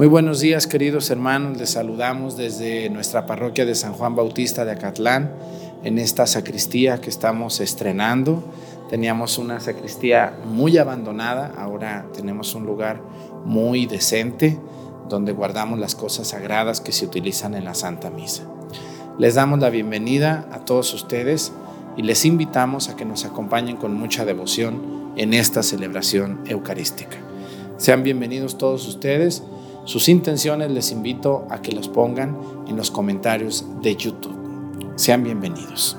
Muy buenos días queridos hermanos, les saludamos desde nuestra parroquia de San Juan Bautista de Acatlán, en esta sacristía que estamos estrenando. Teníamos una sacristía muy abandonada, ahora tenemos un lugar muy decente donde guardamos las cosas sagradas que se utilizan en la Santa Misa. Les damos la bienvenida a todos ustedes y les invitamos a que nos acompañen con mucha devoción en esta celebración eucarística. Sean bienvenidos todos ustedes. Sus intenciones les invito a que los pongan en los comentarios de YouTube. Sean bienvenidos.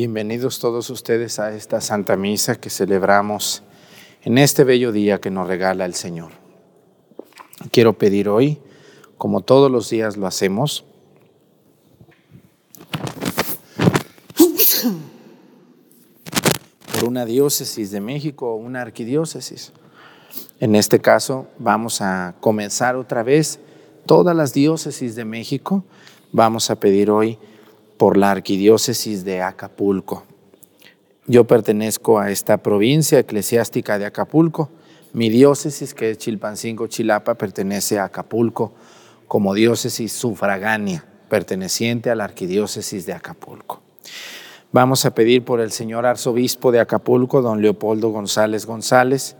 Bienvenidos todos ustedes a esta Santa Misa que celebramos en este bello día que nos regala el Señor. Quiero pedir hoy, como todos los días lo hacemos, por una diócesis de México o una arquidiócesis. En este caso vamos a comenzar otra vez todas las diócesis de México. Vamos a pedir hoy por la arquidiócesis de Acapulco. Yo pertenezco a esta provincia eclesiástica de Acapulco. Mi diócesis, que es Chilpancingo, Chilapa, pertenece a Acapulco como diócesis sufragánea, perteneciente a la arquidiócesis de Acapulco. Vamos a pedir por el señor arzobispo de Acapulco, don Leopoldo González González,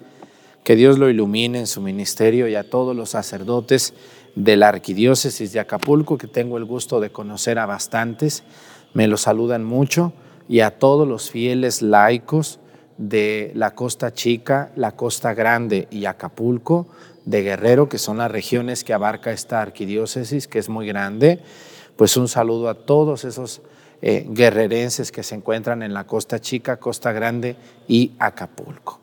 que Dios lo ilumine en su ministerio y a todos los sacerdotes de la Arquidiócesis de Acapulco, que tengo el gusto de conocer a bastantes, me lo saludan mucho, y a todos los fieles laicos de la Costa Chica, la Costa Grande y Acapulco, de Guerrero, que son las regiones que abarca esta arquidiócesis, que es muy grande, pues un saludo a todos esos eh, guerrerenses que se encuentran en la Costa Chica, Costa Grande y Acapulco.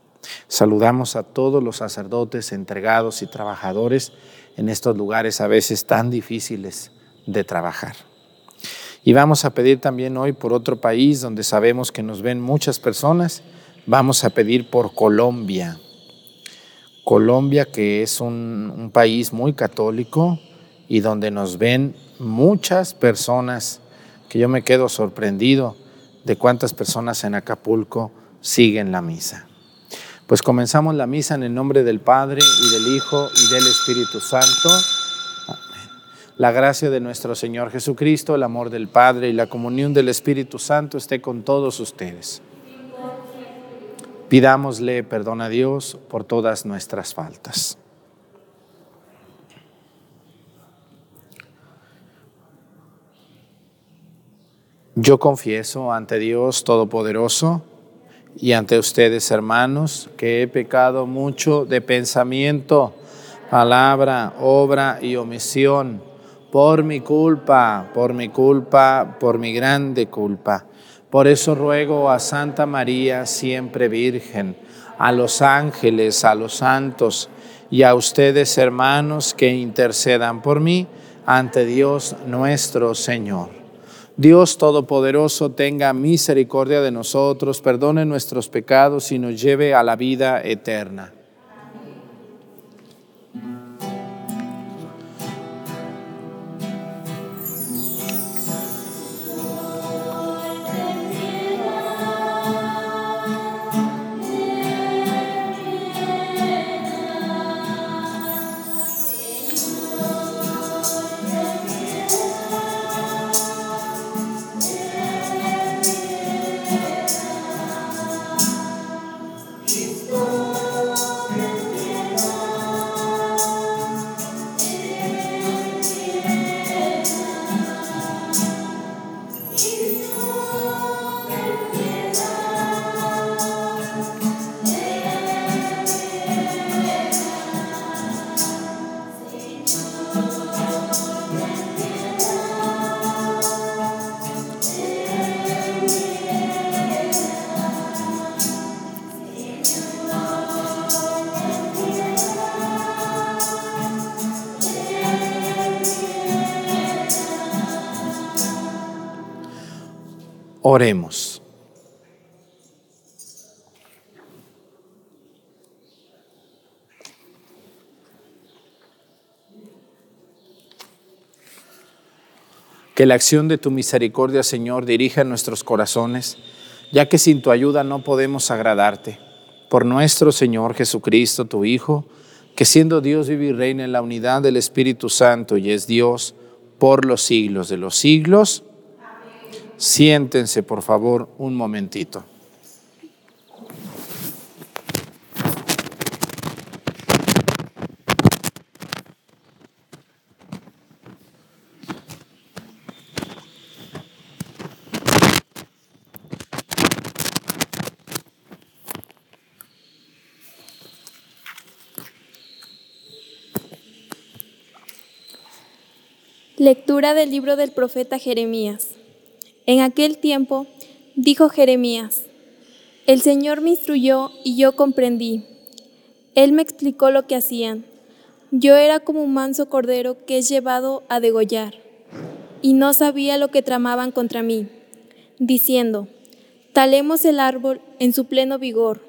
Saludamos a todos los sacerdotes entregados y trabajadores en estos lugares a veces tan difíciles de trabajar. Y vamos a pedir también hoy por otro país donde sabemos que nos ven muchas personas. Vamos a pedir por Colombia. Colombia que es un, país muy católico y donde nos ven muchas personas, que yo me quedo sorprendido de cuántas personas en Acapulco siguen la misa. Pues comenzamos la misa en el nombre del Padre y del Hijo y del Espíritu Santo. La gracia de nuestro Señor Jesucristo, el amor del Padre y la comunión del Espíritu Santo esté con todos ustedes. Pidámosle perdón a Dios por todas nuestras faltas. Yo confieso ante Dios Todopoderoso y ante ustedes, hermanos, que he pecado mucho de pensamiento, palabra, obra y omisión por mi culpa, por mi culpa, por mi grande culpa. Por eso ruego a Santa María, siempre Virgen, a los ángeles, a los santos y a ustedes, hermanos, que intercedan por mí ante Dios nuestro Señor. Dios Todopoderoso tenga misericordia de nosotros, perdone nuestros pecados y nos lleve a la vida eterna. Oremos. Que la acción de tu misericordia, Señor, dirija nuestros corazones, ya que sin tu ayuda no podemos agradarte. Por nuestro Señor Jesucristo, tu Hijo, que siendo Dios vive y reina en la unidad del Espíritu Santo y es Dios por los siglos de los siglos. Siéntense, por favor, un momentito. Lectura del libro del profeta Jeremías. En aquel tiempo dijo Jeremías, el Señor me instruyó y yo comprendí. Él me explicó lo que hacían. Yo era como un manso cordero que es llevado a degollar, y no sabía lo que tramaban contra mí, diciendo, talemos el árbol en su pleno vigor,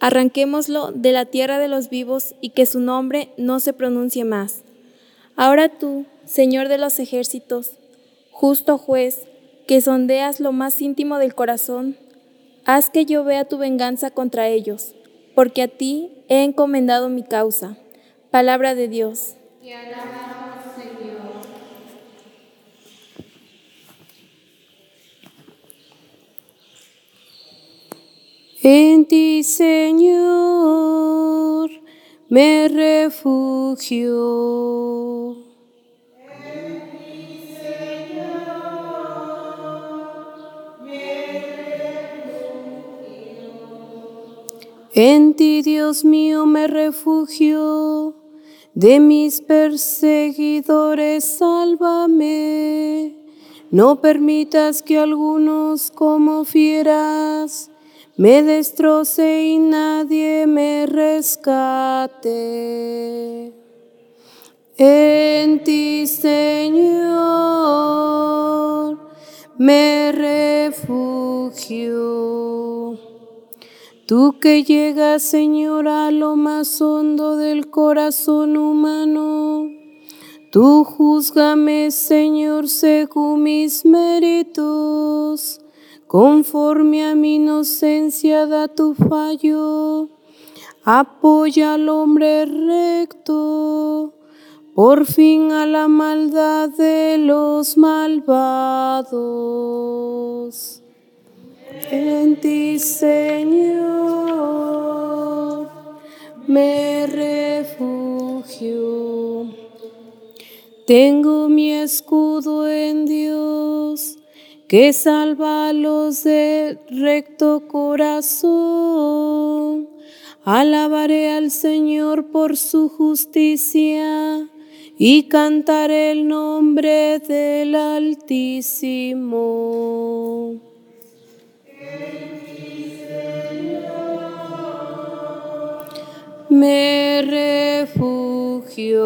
arranquémoslo de la tierra de los vivos y que su nombre no se pronuncie más. Ahora tú, Señor de los ejércitos, justo juez, que sondeas lo más íntimo del corazón, haz que yo vea tu venganza contra ellos, porque a ti he encomendado mi causa. Palabra de Dios. En ti, Señor, me refugio. En ti, Dios mío, me refugio, de mis perseguidores sálvame. No permitas que algunos como fieras me destroce y nadie me rescate. En ti, Señor, me refugio. Tú que llegas, Señor, a lo más hondo del corazón humano, tú juzgame, Señor, según mis méritos, conforme a mi inocencia da tu fallo. Apoya al hombre recto por fin a la maldad de los malvados. En ti, Señor, me refugio. Tengo mi escudo en Dios, que salva a los de recto corazón. Alabaré al Señor por su justicia y cantaré el nombre del Altísimo. Me refugio.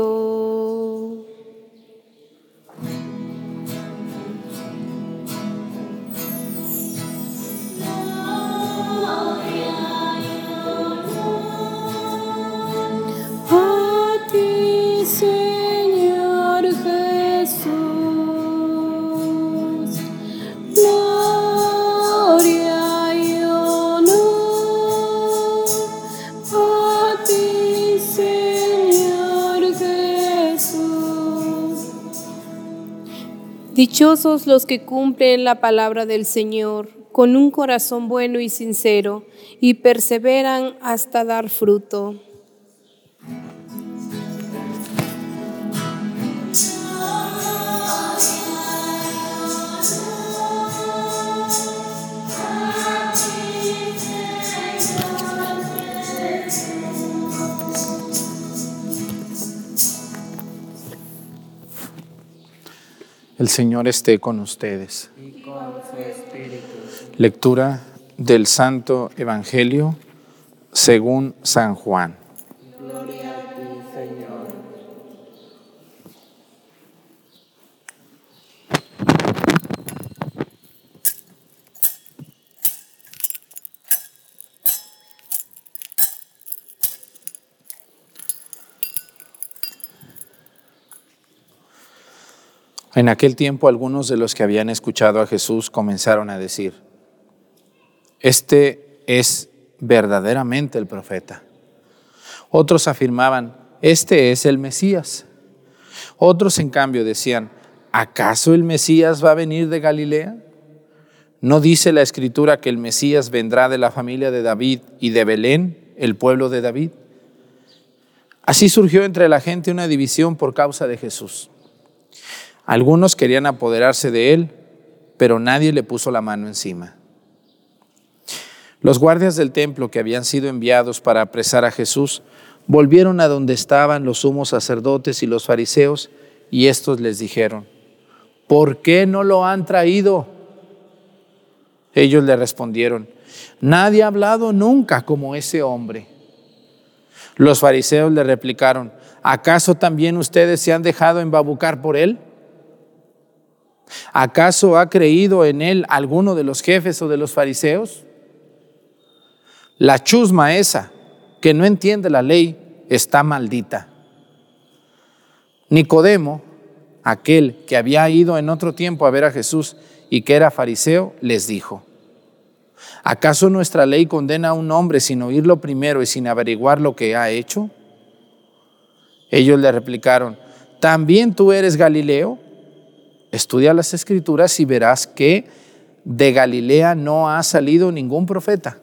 Dichosos los que cumplen la palabra del Señor con un corazón bueno y sincero y perseveran hasta dar fruto. El Señor esté con ustedes. Lectura del Santo Evangelio según San Juan. En aquel tiempo algunos de los que habían escuchado a Jesús comenzaron a decir, este es verdaderamente el profeta. Otros afirmaban, este es el Mesías. Otros en cambio decían, ¿acaso el Mesías va a venir de Galilea? ¿No dice la escritura que el Mesías vendrá de la familia de David y de Belén, el pueblo de David? Así surgió entre la gente una división por causa de Jesús. Algunos querían apoderarse de él, pero nadie le puso la mano encima. Los guardias del templo que habían sido enviados para apresar a Jesús volvieron a donde estaban los sumos sacerdotes y los fariseos y estos les dijeron, ¿por qué no lo han traído? Ellos le respondieron, nadie ha hablado nunca como ese hombre. Los fariseos le replicaron, ¿acaso también ustedes se han dejado embabucar por él? ¿Acaso ha creído en él alguno de los jefes o de los fariseos? La chusma esa, que no entiende la ley, está maldita. Nicodemo, aquel que había ido en otro tiempo a ver a Jesús y que era fariseo, les dijo, ¿acaso nuestra ley condena a un hombre sin oírlo primero y sin averiguar lo que ha hecho? Ellos le replicaron, ¿también tú eres Galileo? Estudia las escrituras y verás que de Galilea no ha salido ningún profeta.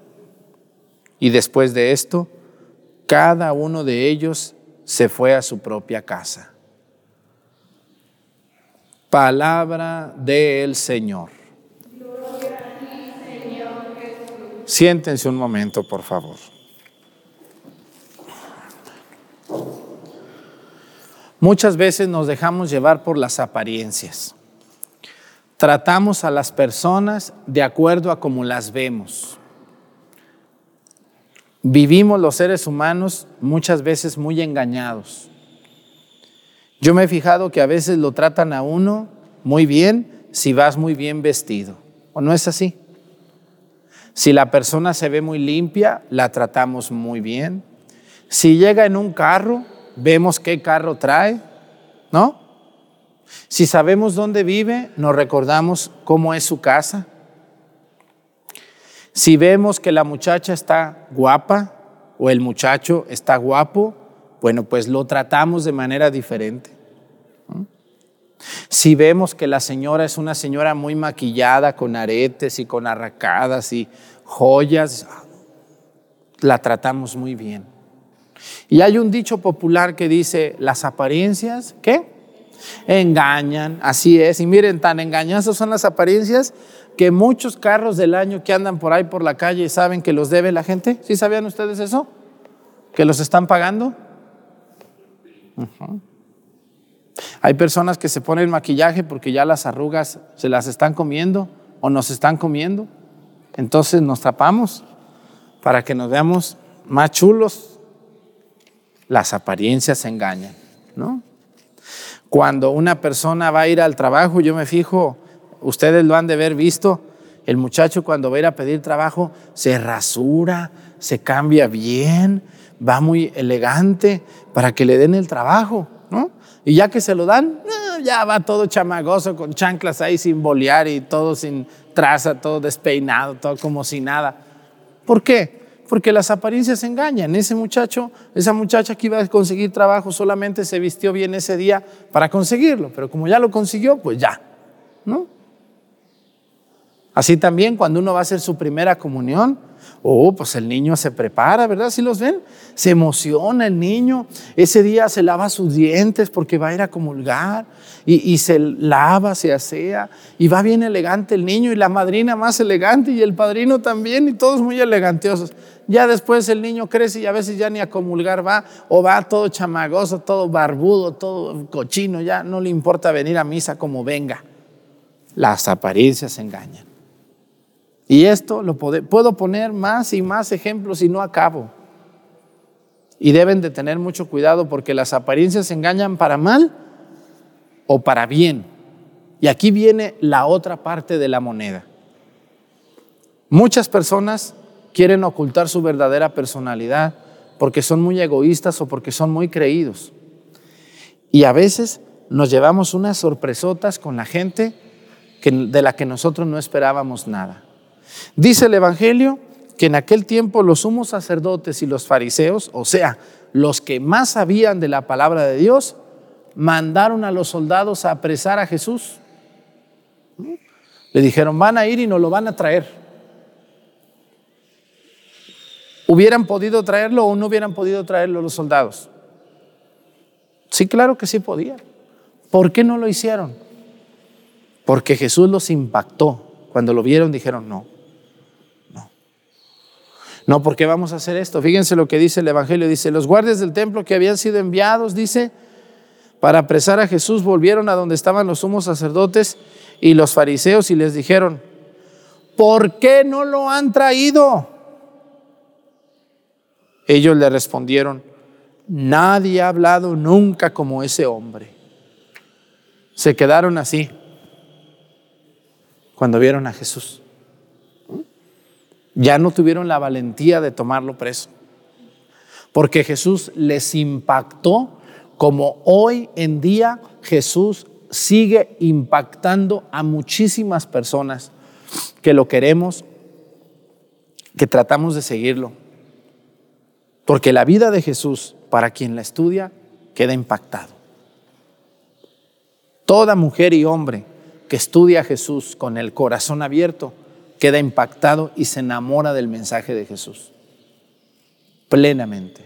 Y después de esto, cada uno de ellos se fue a su propia casa. Palabra del Señor. Siéntense un momento, por favor. Muchas veces nos dejamos llevar por las apariencias. Tratamos a las personas de acuerdo a como las vemos. Vivimos los seres humanos muchas veces muy engañados. Yo me he fijado que a veces lo tratan a uno muy bien si vas muy bien vestido. ¿O no es así? Si la persona se ve muy limpia, la tratamos muy bien. Si llega en un carro, vemos qué carro trae, ¿no? Si sabemos dónde vive, nos recordamos cómo es su casa. Si vemos que la muchacha está guapa o el muchacho está guapo, bueno, pues lo tratamos de manera diferente. Si vemos que la señora es una señora muy maquillada, con aretes y con arracadas y joyas, la tratamos muy bien. Y hay un dicho popular que dice, las apariencias, ¿qué? Engañan, así es. Y miren, tan engañosas son las apariencias que muchos carros del año que andan por ahí por la calle saben que los debe la gente. ¿Sí sabían ustedes eso? ¿Que los están pagando? Hay personas que se ponen maquillaje porque ya las arrugas se las están comiendo o nos están comiendo. Entonces nos tapamos para que nos veamos más chulos. Las apariencias engañan, ¿no? Cuando una persona va a ir al trabajo, yo me fijo, ustedes lo han de haber visto, el muchacho cuando va a ir a pedir trabajo se rasura, se cambia bien, va muy elegante para que le den el trabajo, ¿no? Y ya que se lo dan, eh, ya va todo chamagoso, con chanclas ahí sin bolear y todo sin traza, todo despeinado, todo como si nada. ¿Por qué? Porque las apariencias engañan. Ese muchacho, esa muchacha que iba a conseguir trabajo solamente se vistió bien ese día para conseguirlo, pero como ya lo consiguió, pues ya, ¿no? Así también cuando uno va a hacer su primera comunión, Oh, pues el niño se prepara, ¿verdad? Si los ven, se emociona el niño. Ese día se lava sus dientes porque va a ir a comulgar y, se lava, se asea y va bien elegante el niño y la madrina más elegante y el padrino también y todos muy eleganteosos. Ya después el niño crece y a veces ya ni a comulgar va o va todo chamagoso, todo barbudo, todo cochino, ya no le importa venir a misa como venga. Las apariencias engañan. Y esto lo puedo poner más y más ejemplos y no acabo. Y deben de tener mucho cuidado porque las apariencias engañan para mal o para bien. Y aquí viene la otra parte de la moneda. Muchas personas quieren ocultar su verdadera personalidad porque son muy egoístas o porque son muy creídos. Y a veces nos llevamos unas sorpresotas con la gente de la que nosotros no esperábamos nada. Dice el Evangelio que en aquel tiempo los sumos sacerdotes y los fariseos, o sea, los que más sabían de la palabra de Dios, mandaron a los soldados a apresar a Jesús. Le dijeron, van a ir y nos lo van a traer. ¿Hubieran podido traerlo o no hubieran podido traerlo los soldados? Sí, claro que sí podían. ¿Por qué no lo hicieron? Porque Jesús los impactó. Cuando lo vieron dijeron, no, no, ¿por qué vamos a hacer esto? Fíjense lo que dice el Evangelio. Dice, los guardias del templo que habían sido enviados, dice, para apresar a Jesús, volvieron a donde estaban los sumos sacerdotes y los fariseos y les dijeron, ¿por qué no lo han traído? Ellos le respondieron, nadie ha hablado nunca como ese hombre. Se quedaron así cuando vieron a Jesús ya no tuvieron la valentía de tomarlo preso. Porque Jesús les impactó como hoy en día Jesús sigue impactando a muchísimas personas que lo queremos, que tratamos de seguirlo. Porque la vida de Jesús, para quien la estudia, queda impactado. Toda mujer y hombre que estudia a Jesús con el corazón abierto, queda impactado y se enamora del mensaje de Jesús. Plenamente.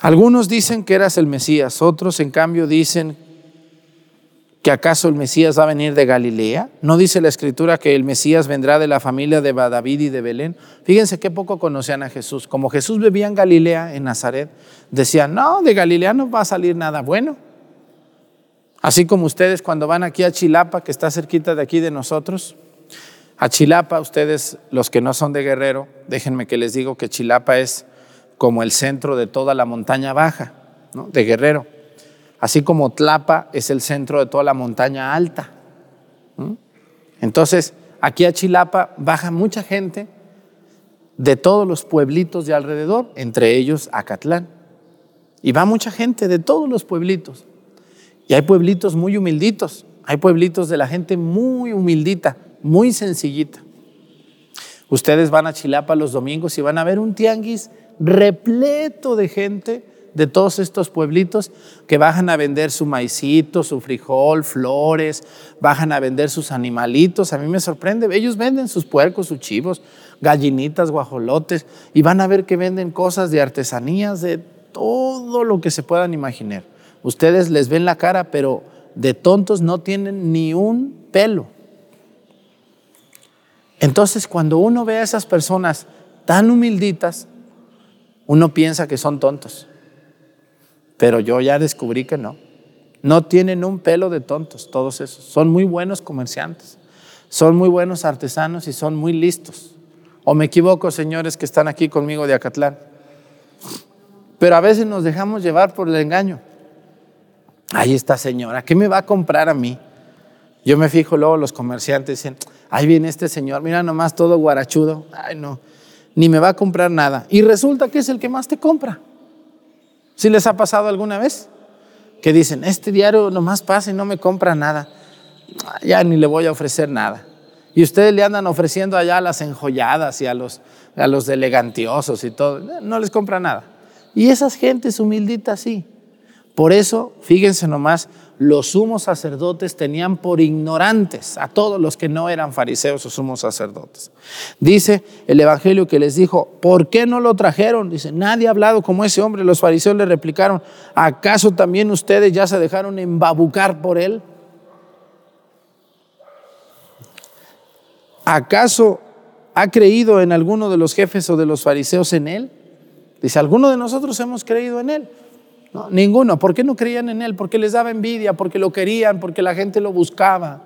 Algunos dicen que eras el Mesías, otros en cambio dicen que acaso el Mesías va a venir de Galilea. ¿No dice la escritura que el Mesías vendrá de la familia de David y de Belén? Fíjense qué poco conocían a Jesús. Como Jesús vivía en Galilea, en Nazaret, decían, no, de Galilea no va a salir nada bueno. Así como ustedes cuando van aquí a Chilapa, que está cerquita de aquí de nosotros, a Chilapa, ustedes los que no son de Guerrero, déjenme que les digo que Chilapa es como el centro de toda la montaña baja, de Guerrero. Así como Tlapa es el centro de toda la montaña alta. Entonces, aquí a Chilapa baja mucha gente de todos los pueblitos de alrededor, entre ellos Acatlán. Y va mucha gente de todos los pueblitos. Y hay pueblitos muy humilditos, hay pueblitos de la gente muy humildita, muy sencillita. Ustedes van a Chilapa los domingos y van a ver un tianguis repleto de gente de todos estos pueblitos que bajan a vender su maicito, su frijol, flores, bajan a vender sus animalitos. A mí me sorprende, ellos venden sus puercos, sus chivos, gallinitas, guajolotes, y van a ver que venden cosas de artesanías, de todo lo que se puedan imaginar. Ustedes les ven la cara, pero de tontos no tienen ni un pelo. Entonces, cuando uno ve a esas personas tan humilditas, uno piensa que son tontos. Pero yo ya descubrí que no. No tienen un pelo de tontos, todos esos. Son muy buenos comerciantes, son muy buenos artesanos y son muy listos. O me equivoco, señores que están aquí conmigo de Acatlán. Pero a veces nos dejamos llevar por el engaño. Ahí está señora, ¿qué me va a comprar a mí? Yo me fijo luego los comerciantes dicen, ahí viene este señor, mira nomás todo guarachudo, ay no, ni me va a comprar nada. Y resulta que es el que más te compra. ¿Sí les ha pasado alguna vez? Que dicen, este diario nomás pasa y no me compra nada. Ya ni le voy a ofrecer nada. Y ustedes le andan ofreciendo allá a las enjolladas y a los, a los elegantiosos y todo. No les compra nada. Y esas gentes humilditas sí. Por eso, fíjense nomás, los sumos sacerdotes tenían por ignorantes a todos los que no eran fariseos o sumos sacerdotes. Dice el Evangelio que les dijo, ¿por qué no lo trajeron? Dice, nadie ha hablado como ese hombre. Los fariseos le replicaron, ¿acaso también ustedes ya se dejaron embabucar por él? ¿Acaso ha creído en alguno de los jefes o de los fariseos en él? Dice, ¿alguno de nosotros hemos creído en él? Ninguno. ¿Por qué no creían en él? Porque les daba envidia, porque lo querían, porque la gente lo buscaba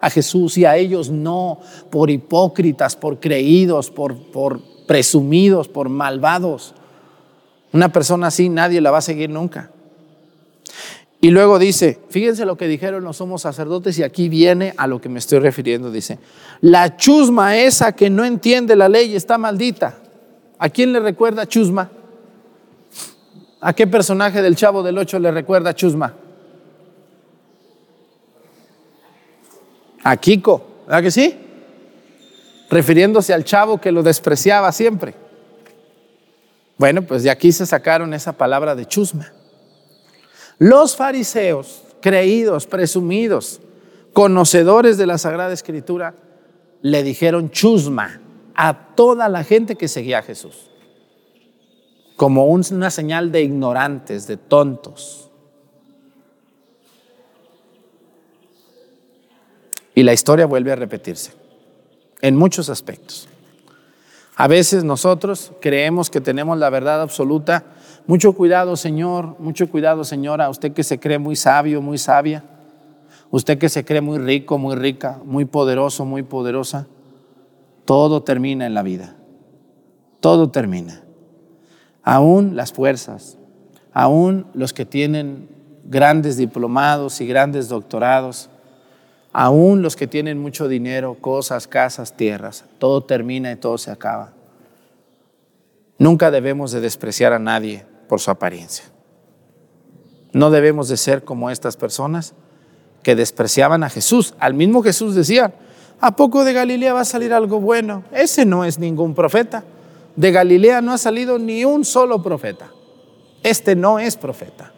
a Jesús y a ellos no, por hipócritas, por creídos, por, por presumidos, por malvados. Una persona así nadie la va a seguir nunca. Y luego dice, fíjense lo que dijeron los somos sacerdotes y aquí viene a lo que me estoy refiriendo, dice, la chusma esa que no entiende la ley está maldita. ¿A quién le recuerda chusma? ¿A qué personaje del Chavo del Ocho le recuerda Chusma? A Kiko, ¿verdad que sí? Refiriéndose al chavo que lo despreciaba siempre. Bueno, pues de aquí se sacaron esa palabra de chusma. Los fariseos, creídos, presumidos, conocedores de la Sagrada Escritura, le dijeron chusma a toda la gente que seguía a Jesús como una señal de ignorantes, de tontos. Y la historia vuelve a repetirse en muchos aspectos. A veces nosotros creemos que tenemos la verdad absoluta. Mucho cuidado, Señor, mucho cuidado, Señora, usted que se cree muy sabio, muy sabia, usted que se cree muy rico, muy rica, muy poderoso, muy poderosa. Todo termina en la vida. Todo termina aún las fuerzas, aún los que tienen grandes diplomados y grandes doctorados, aún los que tienen mucho dinero, cosas, casas, tierras, todo termina y todo se acaba. Nunca debemos de despreciar a nadie por su apariencia. No debemos de ser como estas personas que despreciaban a Jesús. Al mismo Jesús decía, ¿a poco de Galilea va a salir algo bueno? Ese no es ningún profeta. De Galilea no ha salido ni un solo profeta. Este no es profeta.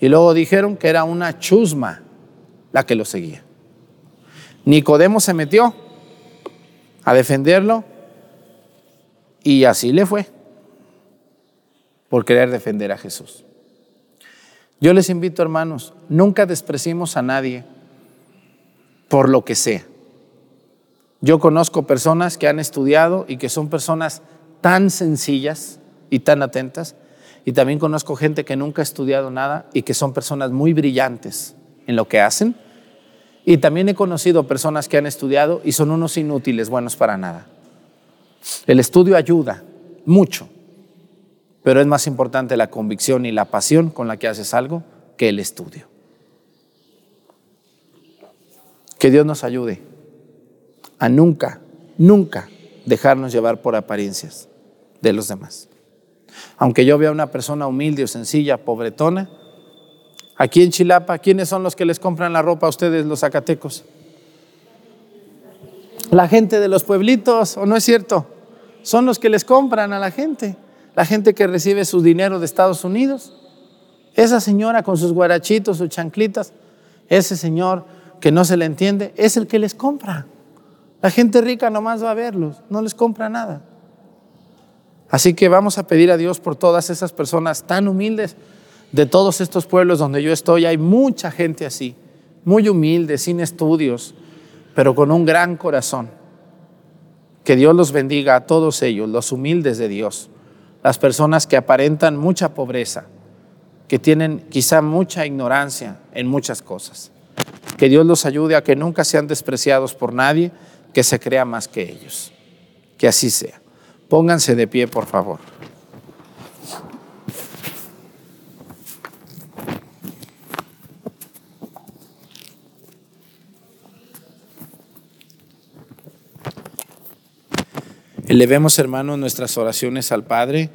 Y luego dijeron que era una chusma la que lo seguía. Nicodemo se metió a defenderlo y así le fue por querer defender a Jesús. Yo les invito, hermanos, nunca despreciemos a nadie por lo que sea. Yo conozco personas que han estudiado y que son personas tan sencillas y tan atentas. Y también conozco gente que nunca ha estudiado nada y que son personas muy brillantes en lo que hacen. Y también he conocido personas que han estudiado y son unos inútiles, buenos para nada. El estudio ayuda mucho, pero es más importante la convicción y la pasión con la que haces algo que el estudio. Que Dios nos ayude a nunca, nunca dejarnos llevar por apariencias de los demás. Aunque yo vea una persona humilde o sencilla, pobretona, aquí en Chilapa, ¿quiénes son los que les compran la ropa a ustedes, los zacatecos? La gente de los pueblitos, ¿o no es cierto? Son los que les compran a la gente. La gente que recibe su dinero de Estados Unidos. Esa señora con sus guarachitos, sus chanclitas, ese señor que no se le entiende, es el que les compra. La gente rica nomás va a verlos, no les compra nada. Así que vamos a pedir a Dios por todas esas personas tan humildes de todos estos pueblos donde yo estoy. Hay mucha gente así, muy humilde, sin estudios, pero con un gran corazón. Que Dios los bendiga a todos ellos, los humildes de Dios, las personas que aparentan mucha pobreza, que tienen quizá mucha ignorancia en muchas cosas. Que Dios los ayude a que nunca sean despreciados por nadie que se crea más que ellos. Que así sea. Pónganse de pie, por favor. Elevemos, hermanos, nuestras oraciones al Padre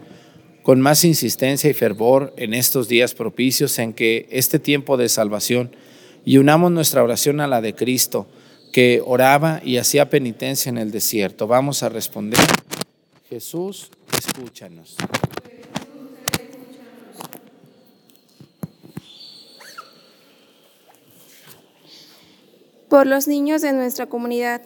con más insistencia y fervor en estos días propicios en que este tiempo de salvación y unamos nuestra oración a la de Cristo, que oraba y hacía penitencia en el desierto. Vamos a responder, Jesús, escúchanos. Por los niños de nuestra comunidad,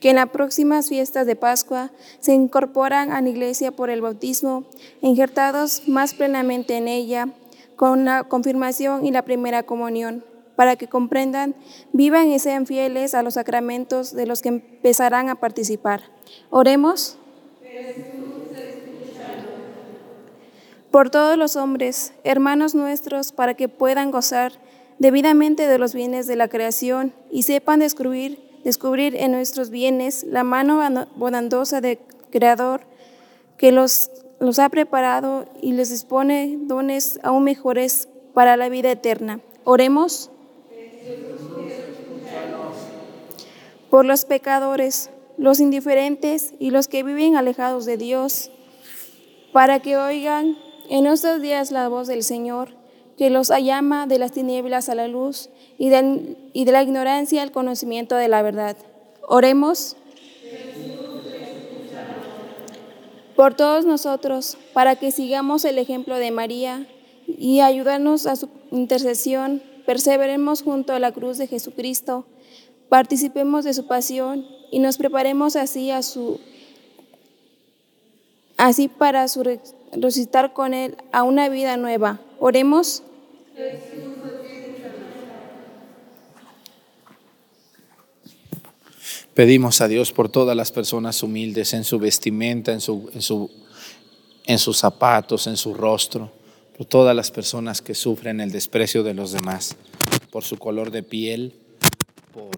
que en las próximas fiestas de Pascua se incorporan a la iglesia por el bautismo, injertados más plenamente en ella, con la confirmación y la primera comunión para que comprendan, vivan y sean fieles a los sacramentos de los que empezarán a participar. Oremos. Por todos los hombres, hermanos nuestros, para que puedan gozar debidamente de los bienes de la creación y sepan descubrir, descubrir en nuestros bienes la mano bondadosa del Creador que los, los ha preparado y les dispone dones aún mejores para la vida eterna. Oremos. Por los pecadores, los indiferentes y los que viven alejados de Dios, para que oigan en estos días la voz del Señor, que los llama de las tinieblas a la luz y de, y de la ignorancia al conocimiento de la verdad. Oremos por todos nosotros, para que sigamos el ejemplo de María y ayudarnos a su intercesión, perseveremos junto a la cruz de Jesucristo participemos de su pasión y nos preparemos así a su así para su resucitar con él a una vida nueva. Oremos. Pedimos a Dios por todas las personas humildes en su vestimenta, en, su, en, su, en sus zapatos, en su rostro, por todas las personas que sufren el desprecio de los demás, por su color de piel, por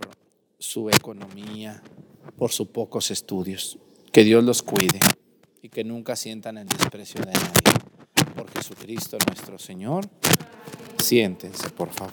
su economía, por sus pocos estudios. Que Dios los cuide y que nunca sientan el desprecio de nadie. Por Jesucristo nuestro Señor, siéntense, por favor.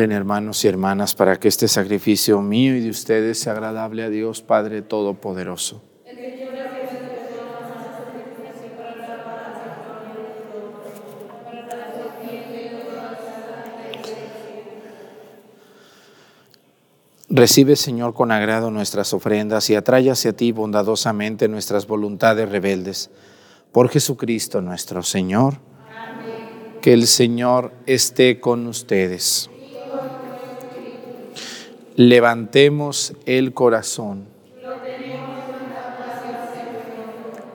Hermanos y hermanas para que este sacrificio mío y de ustedes sea agradable a Dios Padre Todopoderoso. Recibe, Señor, con agrado nuestras ofrendas y atrae hacia ti bondadosamente nuestras voluntades rebeldes. Por Jesucristo nuestro Señor. Que el Señor esté con ustedes. Levantemos el corazón.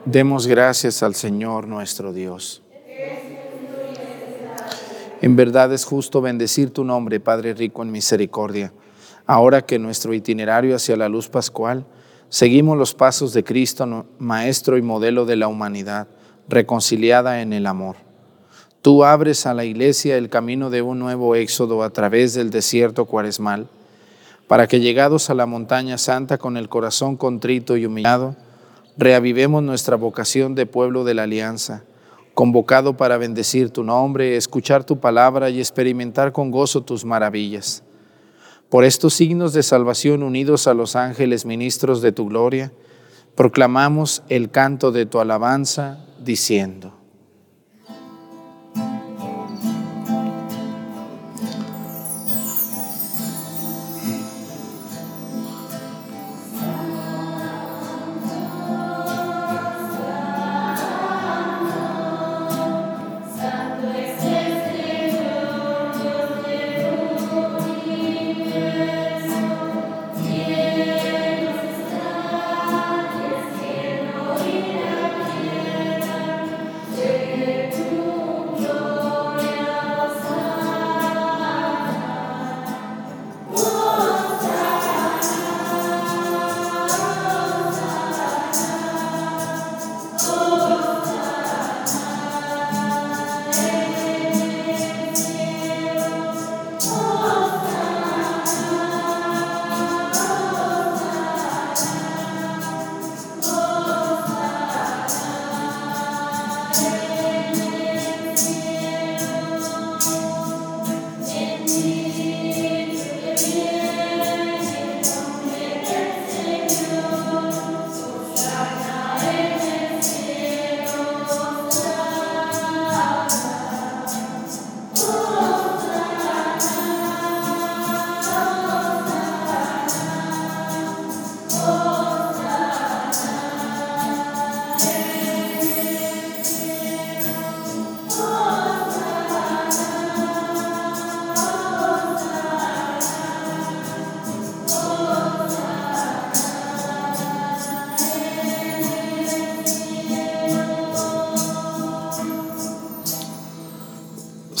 Demos gracias al Señor nuestro Dios. En verdad es justo bendecir tu nombre, Padre rico en misericordia Ahora que nuestro itinerario hacia la luz pascual, seguimos los pasos de Cristo, Maestro y modelo de la humanidad, reconciliada en el amor. Tú abres a la iglesia el camino de un nuevo éxodo a través del desierto cuaresmal, para que llegados a la montaña santa con el corazón contrito y humillado, reavivemos nuestra vocación de pueblo de la alianza, convocado para bendecir tu nombre, escuchar tu palabra y experimentar con gozo tus maravillas. Por estos signos de salvación unidos a los ángeles ministros de tu gloria, proclamamos el canto de tu alabanza diciendo.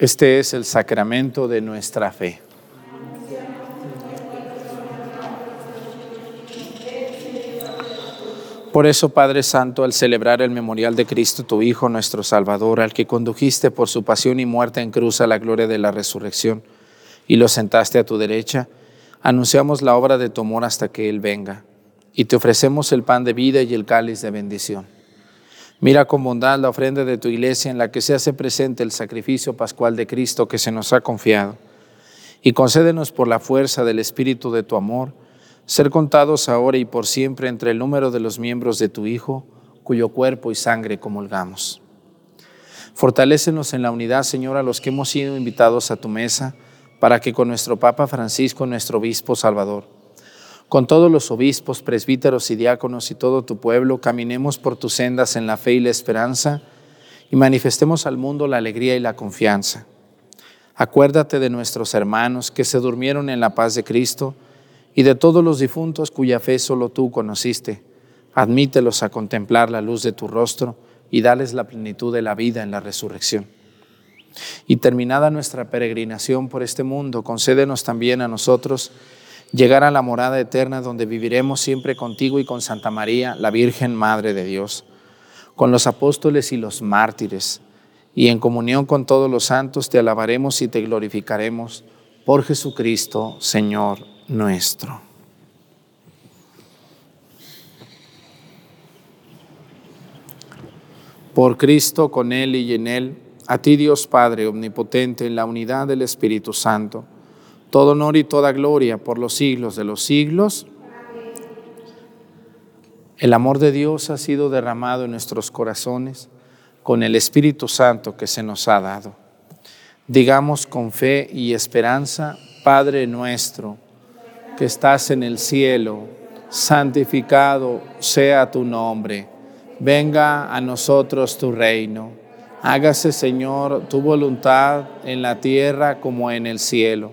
Este es el sacramento de nuestra fe. Por eso, Padre Santo, al celebrar el memorial de Cristo, tu Hijo, nuestro Salvador, al que condujiste por su pasión y muerte en cruz a la gloria de la resurrección, y lo sentaste a tu derecha, anunciamos la obra de tu amor hasta que Él venga, y te ofrecemos el pan de vida y el cáliz de bendición. Mira con bondad la ofrenda de tu iglesia en la que se hace presente el sacrificio pascual de Cristo que se nos ha confiado, y concédenos por la fuerza del Espíritu de tu amor, ser contados ahora y por siempre entre el número de los miembros de tu Hijo, cuyo cuerpo y sangre comulgamos. Fortalécenos en la unidad, Señor, a los que hemos sido invitados a tu mesa, para que con nuestro Papa Francisco, nuestro Obispo Salvador, con todos los obispos, presbíteros y diáconos y todo tu pueblo, caminemos por tus sendas en la fe y la esperanza y manifestemos al mundo la alegría y la confianza. Acuérdate de nuestros hermanos que se durmieron en la paz de Cristo, y de todos los difuntos cuya fe solo tú conociste. Admítelos a contemplar la luz de tu rostro y dales la plenitud de la vida en la resurrección. Y terminada nuestra peregrinación por este mundo, concédenos también a nosotros llegar a la morada eterna donde viviremos siempre contigo y con Santa María, la Virgen Madre de Dios, con los apóstoles y los mártires, y en comunión con todos los santos te alabaremos y te glorificaremos por Jesucristo, Señor nuestro. Por Cristo, con Él y en Él, a ti Dios Padre Omnipotente, en la unidad del Espíritu Santo, todo honor y toda gloria por los siglos de los siglos. El amor de Dios ha sido derramado en nuestros corazones con el Espíritu Santo que se nos ha dado. Digamos con fe y esperanza, Padre nuestro, que estás en el cielo, santificado sea tu nombre. Venga a nosotros tu reino. Hágase, Señor, tu voluntad en la tierra como en el cielo.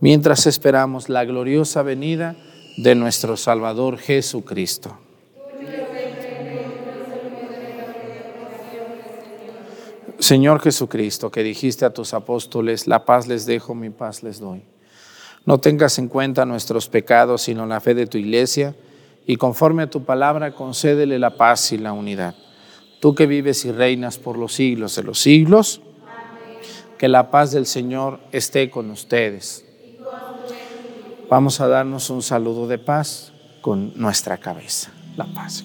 mientras esperamos la gloriosa venida de nuestro Salvador Jesucristo. Señor Jesucristo, que dijiste a tus apóstoles, la paz les dejo, mi paz les doy. No tengas en cuenta nuestros pecados, sino la fe de tu iglesia, y conforme a tu palabra, concédele la paz y la unidad. Tú que vives y reinas por los siglos de los siglos, que la paz del Señor esté con ustedes. Vamos a darnos un saludo de paz con nuestra cabeza. La paz.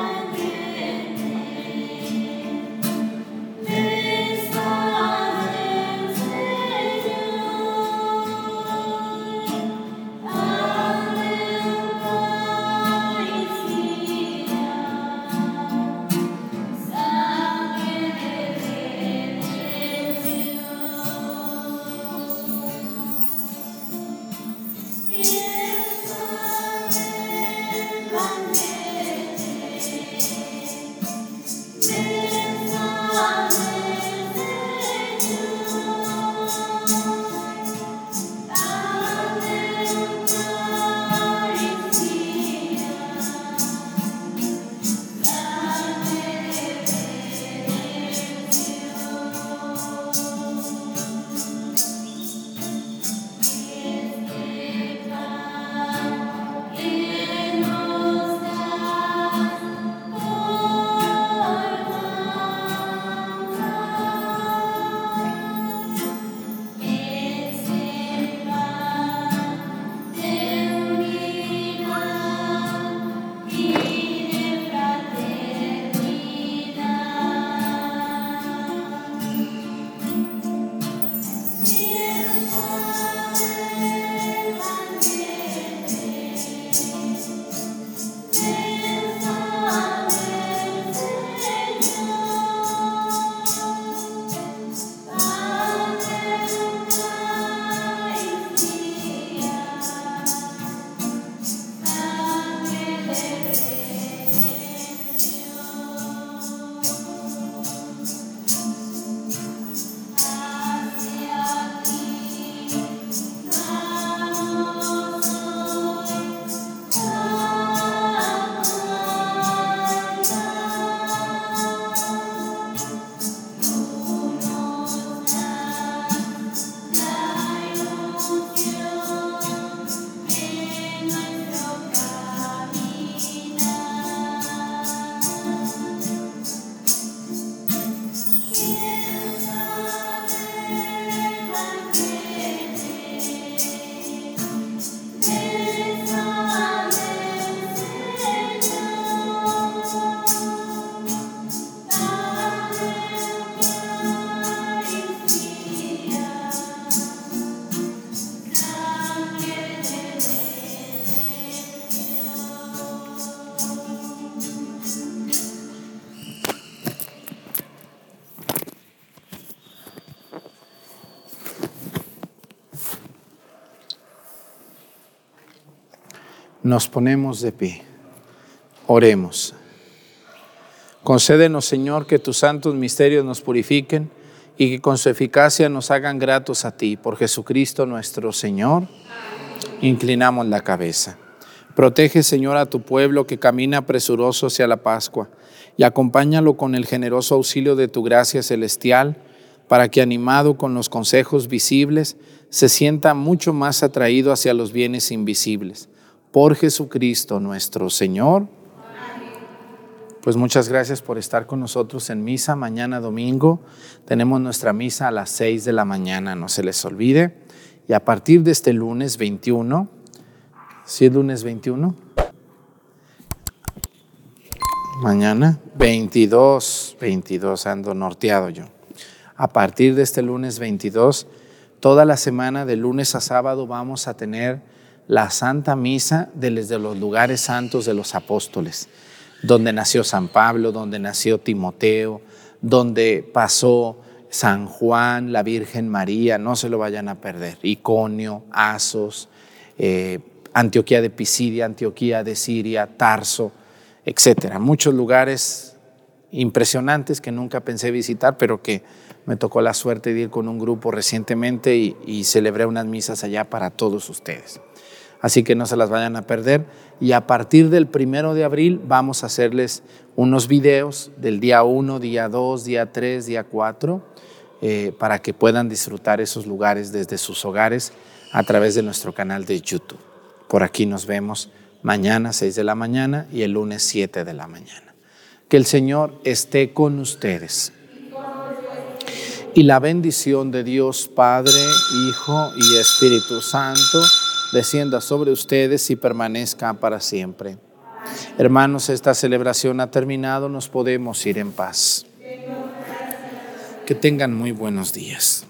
my Nos ponemos de pie. Oremos. Concédenos, Señor, que tus santos misterios nos purifiquen y que con su eficacia nos hagan gratos a ti. Por Jesucristo nuestro Señor. Inclinamos la cabeza. Protege, Señor, a tu pueblo que camina presuroso hacia la Pascua y acompáñalo con el generoso auxilio de tu gracia celestial para que animado con los consejos visibles se sienta mucho más atraído hacia los bienes invisibles. Por Jesucristo nuestro Señor. Pues muchas gracias por estar con nosotros en misa. Mañana domingo tenemos nuestra misa a las 6 de la mañana, no se les olvide. Y a partir de este lunes 21, ¿sí es lunes 21? Mañana 22, 22, ando norteado yo. A partir de este lunes 22, toda la semana de lunes a sábado vamos a tener la Santa Misa desde los lugares santos de los apóstoles donde nació San Pablo, donde nació Timoteo, donde pasó San Juan, la Virgen María, no se lo vayan a perder. Iconio, Asos, eh, Antioquía de Pisidia, Antioquía de Siria, Tarso, etcétera. Muchos lugares impresionantes que nunca pensé visitar, pero que me tocó la suerte de ir con un grupo recientemente y, y celebré unas misas allá para todos ustedes así que no se las vayan a perder. Y a partir del primero de abril vamos a hacerles unos videos del día 1, día 2, día 3, día 4, eh, para que puedan disfrutar esos lugares desde sus hogares a través de nuestro canal de YouTube. Por aquí nos vemos mañana 6 de la mañana y el lunes 7 de la mañana. Que el Señor esté con ustedes. Y la bendición de Dios Padre, Hijo y Espíritu Santo descienda sobre ustedes y permanezca para siempre. Hermanos, esta celebración ha terminado, nos podemos ir en paz. Que tengan muy buenos días.